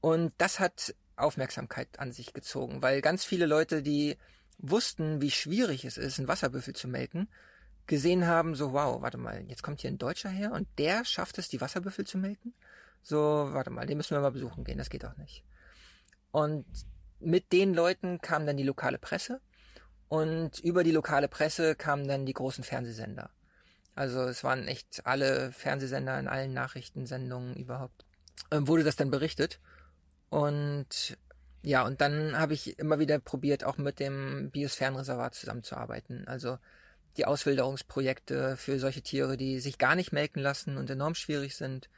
Und das hat Aufmerksamkeit an sich gezogen, weil ganz viele Leute, die wussten, wie schwierig es ist, einen Wasserbüffel zu melken, gesehen haben, so, wow, warte mal, jetzt kommt hier ein Deutscher her und der schafft es, die Wasserbüffel zu melken? So, warte mal, den müssen wir mal besuchen gehen, das geht auch nicht. Und mit den Leuten kam dann die lokale Presse und über die lokale Presse kamen dann die großen Fernsehsender. Also es waren echt alle Fernsehsender in allen Nachrichtensendungen überhaupt. Ähm, wurde das dann berichtet und ja, und dann habe ich immer wieder probiert, auch mit dem Biosphärenreservat zusammenzuarbeiten. Also die Auswilderungsprojekte für solche Tiere, die sich gar nicht melken lassen und enorm schwierig sind.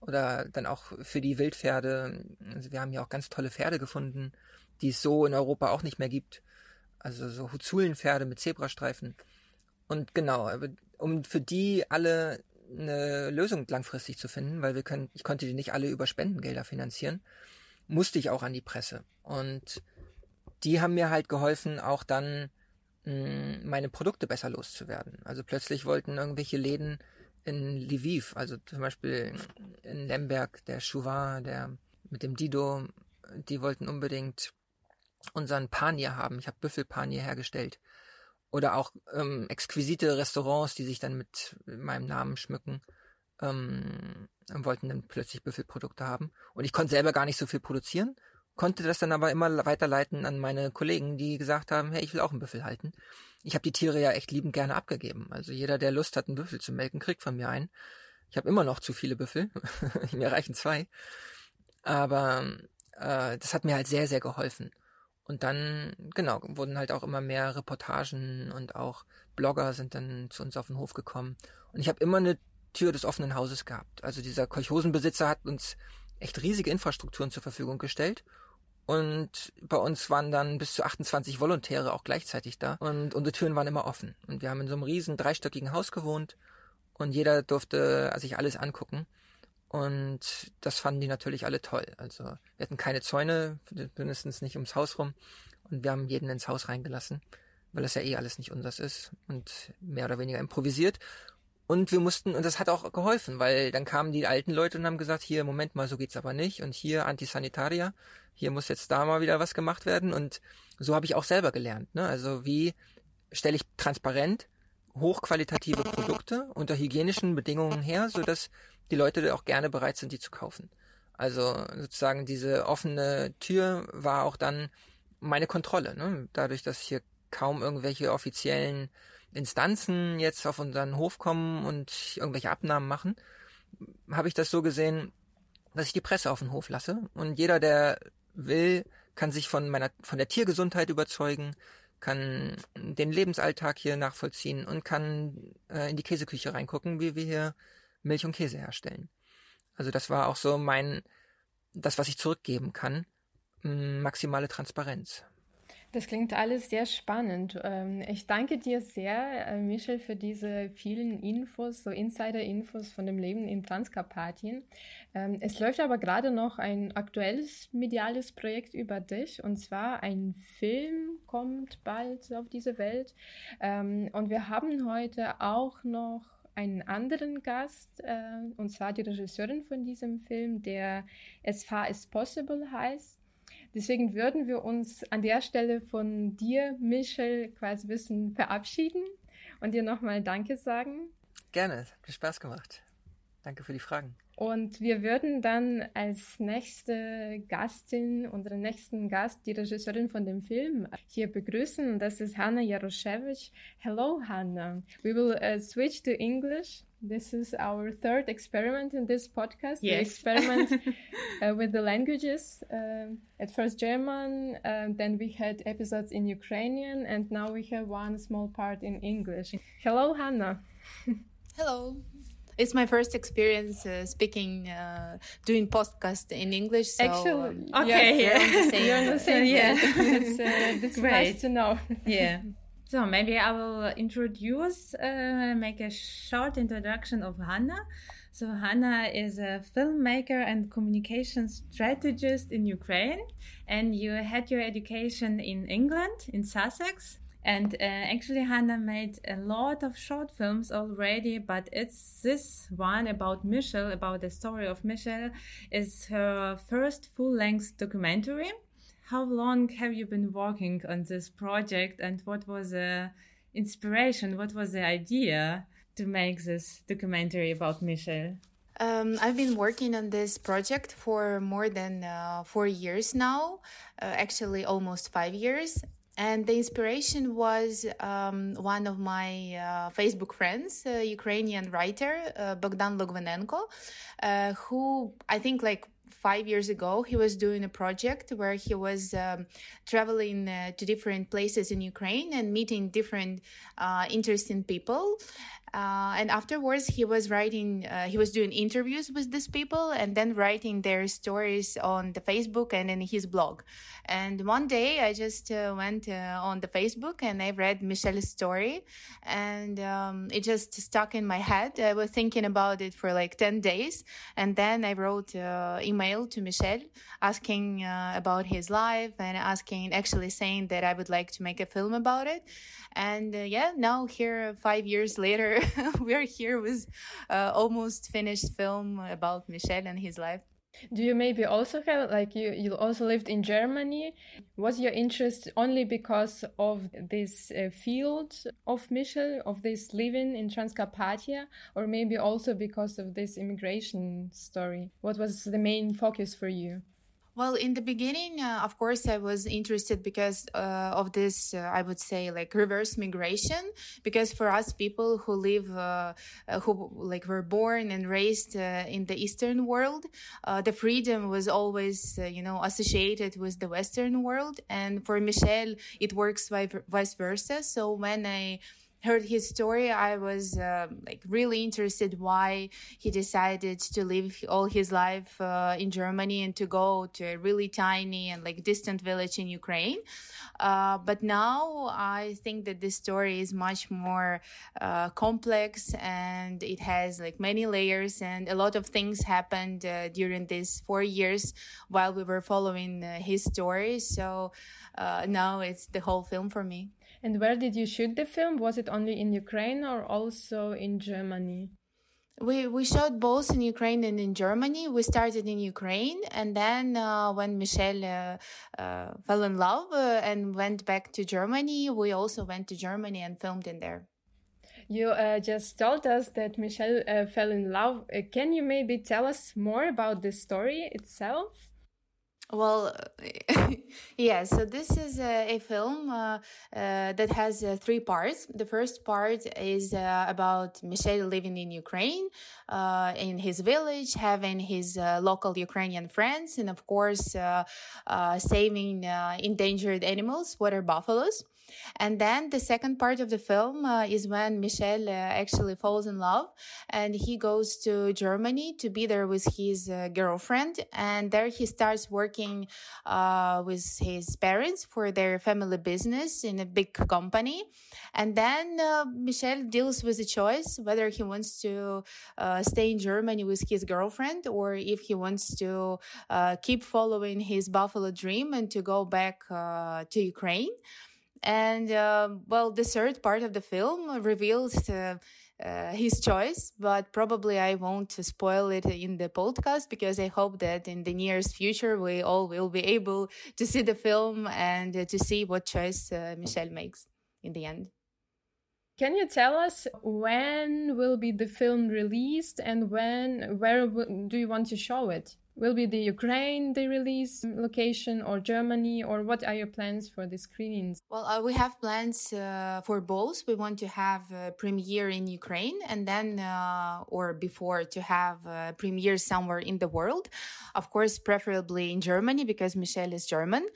Oder dann auch für die Wildpferde. Also wir haben hier auch ganz tolle Pferde gefunden, die es so in Europa auch nicht mehr gibt. Also so Huzulenpferde mit Zebrastreifen. Und genau, um für die alle eine Lösung langfristig zu finden, weil wir können, ich konnte die nicht alle über Spendengelder finanzieren, musste ich auch an die Presse. Und die haben mir halt geholfen, auch dann mh, hm, meine Produkte besser loszuwerden. Also plötzlich wollten irgendwelche Läden in Lviv, also zum Beispiel in Lemberg, der Chouva, der mit dem Dido, die wollten unbedingt unseren Panier haben. Ich habe Büffelpanier hergestellt. Oder auch ähm, exquisite Restaurants, die sich dann mit meinem Namen schmücken. Ähm, wollten dann plötzlich Büffelprodukte haben. Und ich konnte selber gar nicht so viel produzieren, konnte das dann aber immer weiterleiten an meine Kollegen, die gesagt haben, hey, ich will auch einen Büffel halten. Ich habe die Tiere ja echt liebend gerne abgegeben. Also jeder, der Lust hat, einen Büffel zu melken, kriegt von mir einen. Ich habe immer noch zu viele Büffel. mir reichen zwei. Aber äh, das hat mir halt sehr, sehr geholfen. Und dann, genau, wurden halt auch immer mehr Reportagen und auch Blogger sind dann zu uns auf den Hof gekommen. Und ich habe immer eine Tür des offenen Hauses gehabt. Also dieser Kolchosenbesitzer hat uns echt riesige Infrastrukturen zur Verfügung gestellt. Und bei uns waren dann bis zu 28 Volontäre auch gleichzeitig da. Und unsere Türen waren immer offen. Und wir haben in so einem riesen dreistöckigen Haus gewohnt. Und jeder durfte sich alles angucken. Und das fanden die natürlich alle toll. Also wir hatten keine Zäune, mindestens nicht ums Haus rum. Und wir haben jeden ins Haus reingelassen, weil das ja eh alles nicht unseres ist und mehr oder weniger improvisiert. Und wir mussten, und das hat auch geholfen, weil dann kamen die alten Leute und haben gesagt, hier, Moment mal, so geht's aber nicht. Und hier Antisanitaria, hier muss jetzt da mal wieder was gemacht werden. Und so habe ich auch selber gelernt. Ne? Also wie stelle ich transparent hochqualitative Produkte unter hygienischen Bedingungen her, sodass die Leute auch gerne bereit sind, die zu kaufen. Also sozusagen diese offene Tür war auch dann meine Kontrolle. Ne? Dadurch, dass hier kaum irgendwelche offiziellen Instanzen jetzt auf unseren Hof kommen und irgendwelche Abnahmen machen, habe ich das so gesehen, dass ich die Presse auf den Hof lasse und jeder, der will, kann sich von meiner, von der Tiergesundheit überzeugen, kann den Lebensalltag hier nachvollziehen und kann äh, in die Käseküche reingucken, wie wir hier Milch und Käse herstellen. Also das war auch so mein, das, was ich zurückgeben kann, maximale Transparenz. Das klingt alles sehr spannend. Ähm, ich danke dir sehr, äh, Michel, für diese vielen Infos, so Insider-Infos von dem Leben in Transkarpatien. Ähm, es läuft aber gerade noch ein aktuelles mediales Projekt über dich und zwar ein Film kommt bald auf diese Welt. Ähm, und wir haben heute auch noch einen anderen Gast, äh, und zwar die Regisseurin von diesem Film, der As Far as Possible heißt. Deswegen würden wir uns an der Stelle von dir, Michel, quasi bisschen verabschieden und dir nochmal Danke sagen. Gerne, hat Spaß gemacht. Danke für die Fragen. Und wir würden dann als nächste Gastin, unseren nächsten Gast, die Regisseurin von dem Film, hier begrüßen. Das ist Hanna Jaroszewicz. Hello, Hanna. We will uh, switch to English. This is our third experiment in this podcast. Yes. The experiment uh, with the languages. Uh, at first German, uh, then we had episodes in Ukrainian, and now we have one small part in English. Hello, Hanna. Hello it's my first experience uh, speaking, uh, doing podcast in English. So, Actually, um, okay, yeah. you're on the same Yeah. That's, uh, that's nice to know. yeah. So maybe I will introduce, uh, make a short introduction of Hanna. So Hanna is a filmmaker and communication strategist in Ukraine, and you had your education in England, in Sussex. And uh, actually, Hannah made a lot of short films already, but it's this one about Michelle, about the story of Michelle, is her first full length documentary. How long have you been working on this project, and what was the inspiration? What was the idea to make this documentary about Michelle? Um, I've been working on this project for more than uh, four years now, uh, actually almost five years. And the inspiration was um, one of my uh, Facebook friends, a Ukrainian writer, uh, Bogdan Logvinenko, uh, who I think like five years ago he was doing a project where he was um, traveling uh, to different places in Ukraine and meeting different uh, interesting people. Uh, and afterwards, he was writing, uh, he was doing interviews with these people and then writing their stories on the Facebook and in his blog. And one day I just uh, went uh, on the Facebook and I read Michelle's story and um, it just stuck in my head. I was thinking about it for like 10 days. And then I wrote uh, email to Michelle asking uh, about his life and asking, actually saying that I would like to make a film about it. And uh, yeah, now here, five years later, we're here with uh, almost finished film about Michel and his life. Do you maybe also have like you you also lived in Germany? Was your interest only because of this uh, field of Michel of this living in Transcarpathia, or maybe also because of this immigration story? What was the main focus for you? Well, in the beginning, uh, of course, I was interested because uh, of this, uh, I would say, like reverse migration. Because for us people who live, uh, uh, who like were born and raised uh, in the Eastern world, the freedom was always, you know, associated with the Western world. And for Michelle, it works vice versa. So when I heard his story, I was um, like really interested why he decided to live all his life uh, in Germany and to go to a really tiny and like distant village in Ukraine. Uh, but now I think that this story is much more uh, complex and it has like many layers and a lot of things happened uh, during these four years while we were following uh, his story. So uh, now it's the whole film for me. And where did you shoot the film? Was it only in Ukraine or also in Germany? We we shot both in Ukraine and in Germany. We started in Ukraine, and then uh, when Michelle uh, uh, fell in love uh, and went back to Germany, we also went to Germany and filmed in there. You uh, just told us that Michelle uh, fell in love. Uh, can you maybe tell us more about the story itself? Well, yeah, so this is a, a film uh, uh, that has uh, three parts. The first part is uh, about Michel living in Ukraine, uh, in his village, having his uh, local Ukrainian friends, and of course, saving endangered animals, water buffaloes. And then the second part of the film uh, is when Michel uh, actually falls in love and he goes to Germany to be there with his uh, girlfriend. And there he starts working uh, with his parents for their family business in a big company. And then uh, Michel deals with the choice whether he wants to uh, stay in Germany with his girlfriend or if he wants to keep following his buffalo dream and to go back to Ukraine. And uh, well, the third part of the film reveals uh, uh, his choice, but probably I won't spoil it in the podcast because I hope that in the nearest future we all will be able to see the film and to see what choice uh, Michelle makes in the end. Can you tell us when will be the film released and when where do you want to show it? Will be the Ukraine the release location or Germany or what are your plans for the screenings? Well, uh, we have plans uh, for both. We want to have a premiere in Ukraine and then uh, or before to have a premiere somewhere in the world. Of course, preferably in Germany because Michelle is German.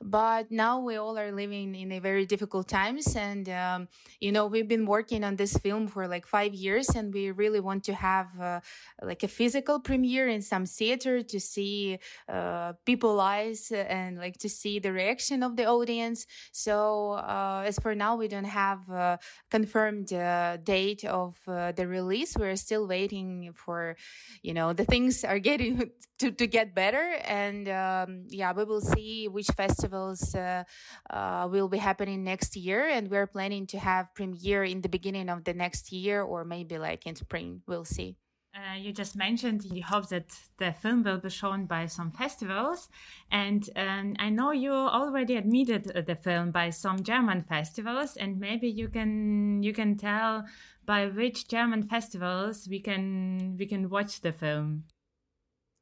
But now we all are living in a very difficult times and um, you know, we've been working on this film for like 5 years and we really want to have uh, like a physical premiere in some theater to see uh, people eyes and like to see the reaction of the audience. So uh, as for now, we don't have a confirmed uh, date of uh, the release. We're still waiting for, you know, the things are getting to, to get better. And um, yeah, we will see which festivals uh, uh, will be happening next year. And we're planning to have premiere in the beginning of the next year or maybe like in spring. We'll see. Uh, you just mentioned you hope that the film will be shown by some festivals, and um, I know you already admitted the film by some German festivals, and maybe you can you can tell by which German festivals we can we can watch the film.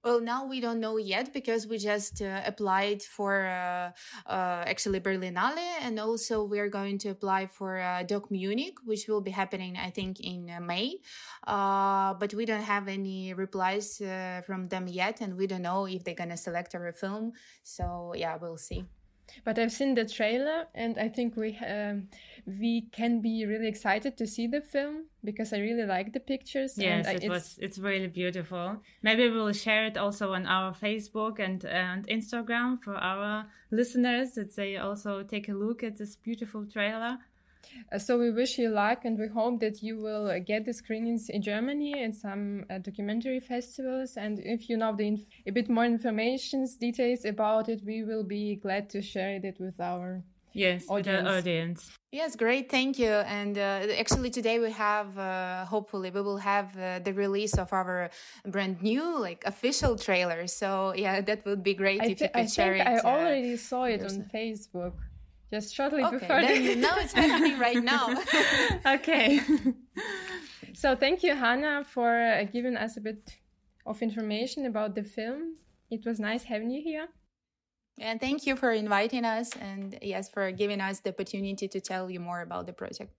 Well, now we don't know yet because we just uh, applied for uh, uh, actually Berlinale, and also we're going to apply for uh, Doc Munich, which will be happening, I think, in uh, May. Uh, but we don't have any replies from them yet, and we don't know if they're gonna select our film. So yeah, we'll see. But I've seen the trailer, and I think we um, we can be really excited to see the film because I really like the pictures. Yes, it was. It's really beautiful. Maybe we'll share it also on our Facebook and and Instagram for our listeners that they also take a look at this beautiful trailer. Uh, so we wish you luck and we hope that you will uh, get the screenings in Germany and some uh, documentary festivals. And if you know the a bit more information, details about it, we will be glad to share it with our yes audience. audience. Yes, great, thank you. And uh, actually, today we have, uh, hopefully, we will have uh, the release of our brand new, like official trailer. So yeah, that would be great I if you could I share it. I already saw it on Facebook just shortly okay, before. Then, now it's happening right now. okay. so thank you, Hannah, for uh, giving us a bit of information about the film. It was nice having you here. And thank you for inviting us and yes, for giving us the opportunity to tell you more about the project.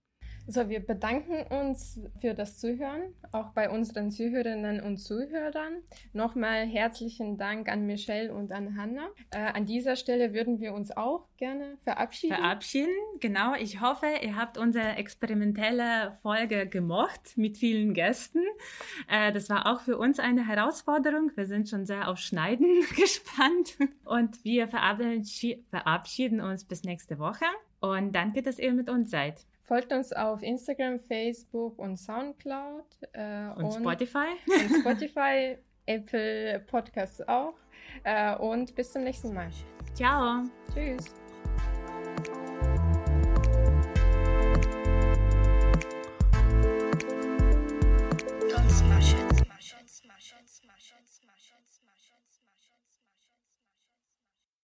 So, wir bedanken uns für das Zuhören, auch bei unseren Zuhörerinnen und Zuhörern. Nochmal herzlichen Dank an Michelle und an Hannah. Äh, an dieser Stelle würden wir uns auch gerne verabschieden. Verabschieden, genau. Ich hoffe, ihr habt unsere experimentelle Folge gemocht mit vielen Gästen. Äh, das war auch für uns eine Herausforderung. Wir sind schon sehr auf Schneiden gespannt und wir verabschieden uns bis nächste Woche. Und danke, dass ihr mit uns seid. Folgt uns auf Instagram, Facebook und Soundcloud. Äh, und, und, Spotify. Und Spotify, Apple Podcasts auch. Äh, und bis zum nächsten Mal. Ciao. Tschüss.